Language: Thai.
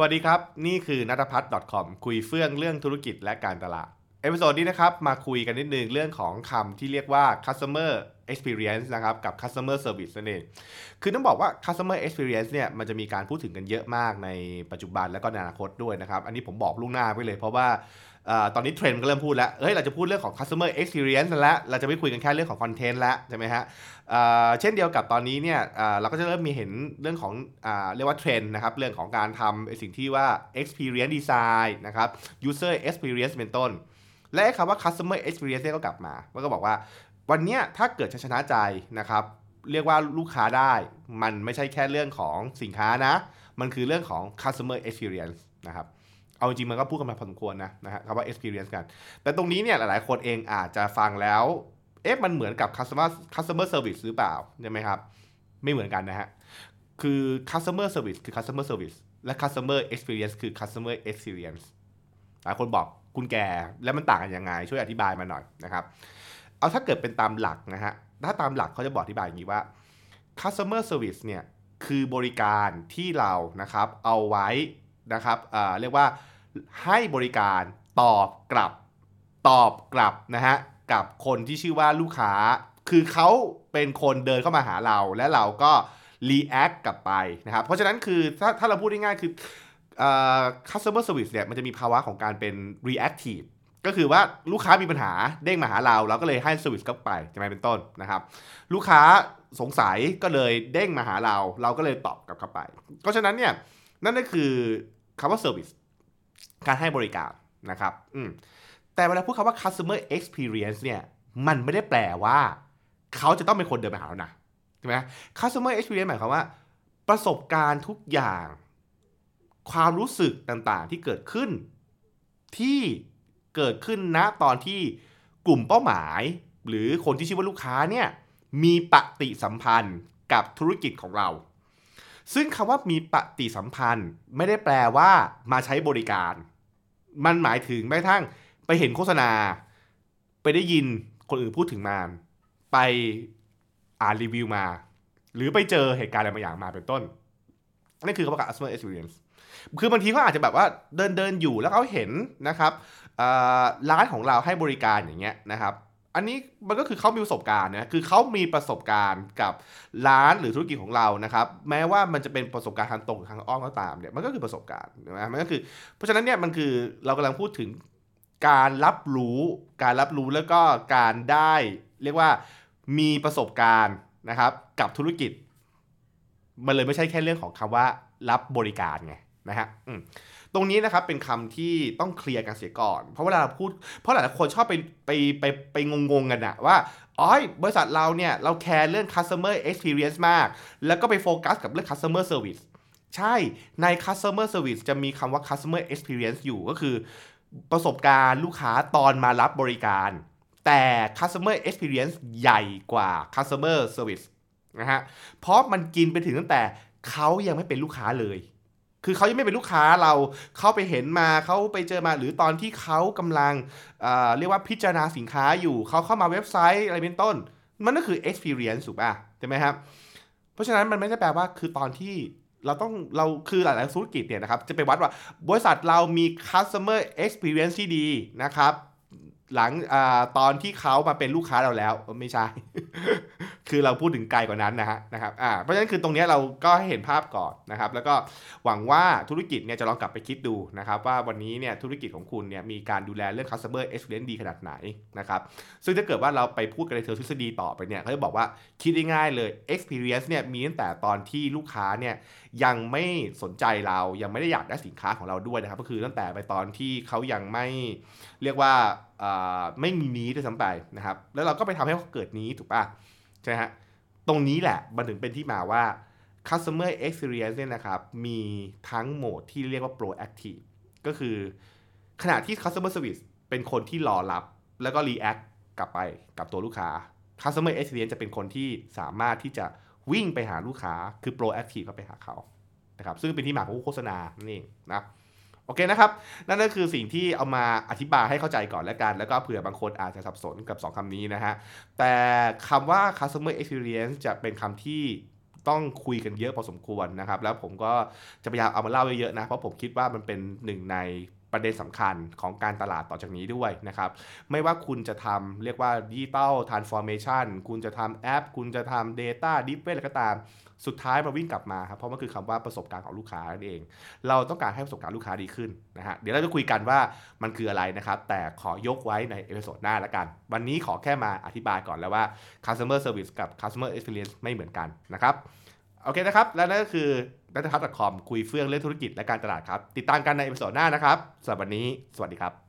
วัสดีครับ นี่คือนัทพัฒน์ .com คุยเฟื่องเรื่องธุรกิจและการตลาด episode นี้นะครับ มาคุยกันนิดนึงเรื่องของคำที่เรียกว่า customer experience นะครับ กับ customer service นั่นเอง คือต้องบอกว่า customer experience เนี่ย มันจะมีการพูดถึงกันเยอะมากในปัจจุบันและก็ในอนาคตด้วยนะครับ อันนี้ผมบอกล่วงหน้าไปเลยเพราะว่า ตอนนี้เทรนด์ก็เริ่มพูดแล้ว เฮ้ย เราจะพูดเรื่องของ customer experience แล้ว เราจะไม่คุยกันแค่เรื่องของ content แล้วใช่ไหมฮะเช่นเดียวกับตอนนี้เนี่ยเราก็จะเริ่มมีเห็นเรื่องของอเรียกว่าเทรนด์นะครับ เรื่องของการทำสิ่งที่ว่า experience design นะครับ user experience เป็นต้น และคำว่า customer experience ก็กลับมามันก็บอกว่า วันนี้ถ้าเกิดชนะใจนะครับ เรียกว่าลูกค้าได้ มันไม่ใช่แค่เรื่องของสินค้านะ มันคือเรื่องของ customer experience นะครับ เอาจริงมันก็พูดกันมาพอสมควรนะนะฮะคำว่า experience กัน แต่ตรงนี้เนี่ยหลายๆ คนเองอาจจะฟังแล้ว เอ๊ะมันเหมือนกับ customer customer service หรือเปล่าใช่ไหมครับ ไม่เหมือนกันนะฮะ คือ customer service คือ customer service และ customer experience คือ customer experience หลายคนบอกคุณแก่แล้วมันต่างกันยังไง ช่วยอธิบายมาหน่อยนะครับ เอาถ้าเกิดเป็นตามหลักนะฮะ ถ้าตามหลักเขาจะบอกอธิบายอย่างนี้ว่า customer service เนี่ยคือบริการที่เรานะครับเอาไว้นะครับเเรียกว่า ให้บริการตอบกลับ ตอบกลับนะฮะกับคนที่ชื่อว่าลูกค้า คือเขาเป็นคนเดินเข้ามาหาเราและเราก็ react กลับไปนะครับ เพราะฉะนั้นคือถ้าถ้าเราพูดง่ายๆคือเอ่อ customer service เนี่ยมันจะมีภาวะของการเป็น reactive ก็คือว่าลูกค้ามีปัญหาเด้งมาหาเรา เราก็เลยให้ service กลับไปใช่ไหมเป็นต้นนะครับ ลูกค้าสงสัยก็เลยเด้งมาหาเรา เราก็เลยตอบกลับเข้าไป เพราะฉะนั้นเนี่ยนั่นก็คือคำว่า service การให้บริการนะครับอืมแต่เวลาพูดคำว่า customer experience เนี่ย มันไม่ได้แปลว่า เขาจะต้องเป็นคนเดินมาหาเรานะใช่ไหม customer experience หมายความว่า ประสบการณ์ทุกอย่าง ความรู้สึกต่างๆ ที่เกิดขึ้น ที่เกิดขึ้นณตอนที่กลุ่มเป้าหมาย หรือคนที่ชื่อว่าลูกค้าเนี่ยมีปฏิสัมพันธ์กับธุรกิจของเรา ซึ่งคำว่ามีปฏิสัมพันธ์ ไม่ได้แปลว่ามาใช้บริการ มันหมายถึงแม้กระทั่งไปเห็นโฆษณา ไปได้ยินคนอื่นพูดถึงมาไปอ่านรีวิวมา หรือไปเจอเหตุการณ์อะไรบางอย่างมาเป็นต้น นั่นคือคำว่า customer experience คือบางทีเขาอาจจะแบบว่าเดินเดินอยู่แล้วเขาเห็นนะครับร้านของเราให้บริการอย่างเงี้ยนะครับ อันนี้มันก็คือเขามีประสบการณ์นะคือเขามีประสบการณ์กับร้านหรือธุรกิจของเรานะครับ แม้ว่ามันจะเป็นประสบการณ์ทางตรงหรือทางอ้อมก็ตามเนี่ยมันก็คือประสบการณ์นะมันก็คือเพราะฉะนั้นเนี่ยมันคือเรากำลังพูดถึงการรับรู้การรับรู้แล้วก็การได้ เรียกว่ามีประสบการณ์นะครับ กับธุรกิจ มันเลยไม่ใช่แค่เรื่องของคำว่ารับบริการไงนะฮะอืม ตรงนี้นะครับเป็นคำที่ต้องเคลียร์กันเสียก่อน เพราะเวลาเราพูด เพราะหลายคนชอบไปไปไปไปงงๆกันอะว่าอ๋อบริษัทเราเนี่ย เราแคร์เรื่อง customer experience มาก แล้วก็ไปโฟกัสกับเรื่อง customer service ใช่ใน customer service จะมีคำว่า customer experience อยู่ก็คือ ประสบการณ์ลูกค้าตอนมารับบริการ แต่ customer experience ใหญ่กว่า customer service นะฮะ เพราะมันกินไปถึงตั้งแต่เขายังไม่เป็นลูกค้าเลย คือเขายังไม่เป็นลูกค้าเราเข้าไปเห็นมาเขาไปเจอมาหรือตอนที่เขากำลังเเรียกว่าพิจารณาสินค้าอยู่เขาเข้ามาเว็บไซต์อะไรเป็นต้น มันก็คือ experience ถูกป่ะใช่ไหมครับ เพราะฉะนั้นมันไม่ได้แปลว่าคือตอนที่เราต้องเราคือหลาย ๆ ธุรกิจเนี่ยนะครับ จะไปวัดว่าบริษัทเรามี customer experience ที่ดีนะครับ หลังอตอนที่เขามาเป็นลูกค้าเราแล้วไม่ใช่ คือเราพูดถึงไกลกว่านั้นนะฮะนะครับอ่าเพราะฉะนั้นคือตรงนี้เราก็ให้เห็นภาพก่อนนะครับ แล้วก็หวังว่าธุรกิจเนี่ยจะลองกลับไปคิดดูนะครับว่าวันนี้เนี่ยธุรกิจของคุณเนี่ยมีการดูแลเรื่อง customer experience ดีขนาดไหนนะครับซึ่งถ้าเกิดว่าเราไปพูดกันในเชิงทฤษฎีต่อไปเนี่ยเขาจะบอกว่าคิดง่ายๆเลย experience เนี่ยมีตั้งแต่ตอนที่ลูกค้าเนี่ยยังไม่สนใจเรายังไม่ได้อยากได้สินค้าของเราด้วยนะครับ ก็คือตั้งแต่ไปตอนที่เขายังไม่เรียกว่าอ่อไม่มีนี้ด้วยซ้ำไปนะครับแล้วเราก็ไปทำให้เขาเกิดนี้ถูกป่ะ ใช่ฮะตรงนี้แหละมันถึงเป็นที่มาว่า customer experience เนี่ยนะครับมีทั้งโหมดที่เรียกว่า proactive ก็คือขณะที่ customer service เป็นคนที่รอรับ แล้วก็ react กลับไปกับตัวลูกค้า customer experience จะเป็นคนที่สามารถที่จะวิ่งไปหาลูกค้าคือ proactive เข้าไปหาเขานะครับซึ่งเป็นที่มาของโฆษณานั่นเองนะ โอเคนะครับ นั่นก็คือสิ่งที่เอามาอธิบายให้เข้าใจก่อนแล้วกัน แล้วก็เผื่อบางคนอาจจะสับสนกับ 2คำนี้นะฮะ แต่คำว่า customer experience จะเป็นคำที่ต้องคุยกันเยอะพอสมควรนะครับ แล้วผมก็จะพยายามเอามาเล่าเยอะๆนะ เพราะผมคิดว่ามันเป็นหนึ่งใน ประเด็นสำคัญของการตลาดต่อจากนี้ด้วยนะครับ ไม่ว่าคุณจะทำเรียกว่า digital transformation คุณจะทำแอป คุณจะทำ Data d e e p อะไรก็ตาม สุดท้ายมาวิ่งกลับมาครับ เพราะมันคือคำว่าประสบการณ์ของลูกค้านั่นเอง เราต้องการให้ประสบการณ์ลูกค้าดีขึ้นนะฮะ เดี๋ยวเราจะคุยกันว่ามันคืออะไรนะครับ แต่ขอยกไว้ใน episode หน้าละกัน วันนี้ขอแค่มาอธิบายก่อนแล้วว่า customer service กับ customer experience ไม่เหมือนกันนะครับ โอเคนะครับ และนั่นก็คือนัทพัฒน์ .com คุยเฟื่องเรื่องธุรกิจและการตลาดครับ ติดตามกันใน episode หน้านะครับสำหรับวันนี้ สวัสดีครับ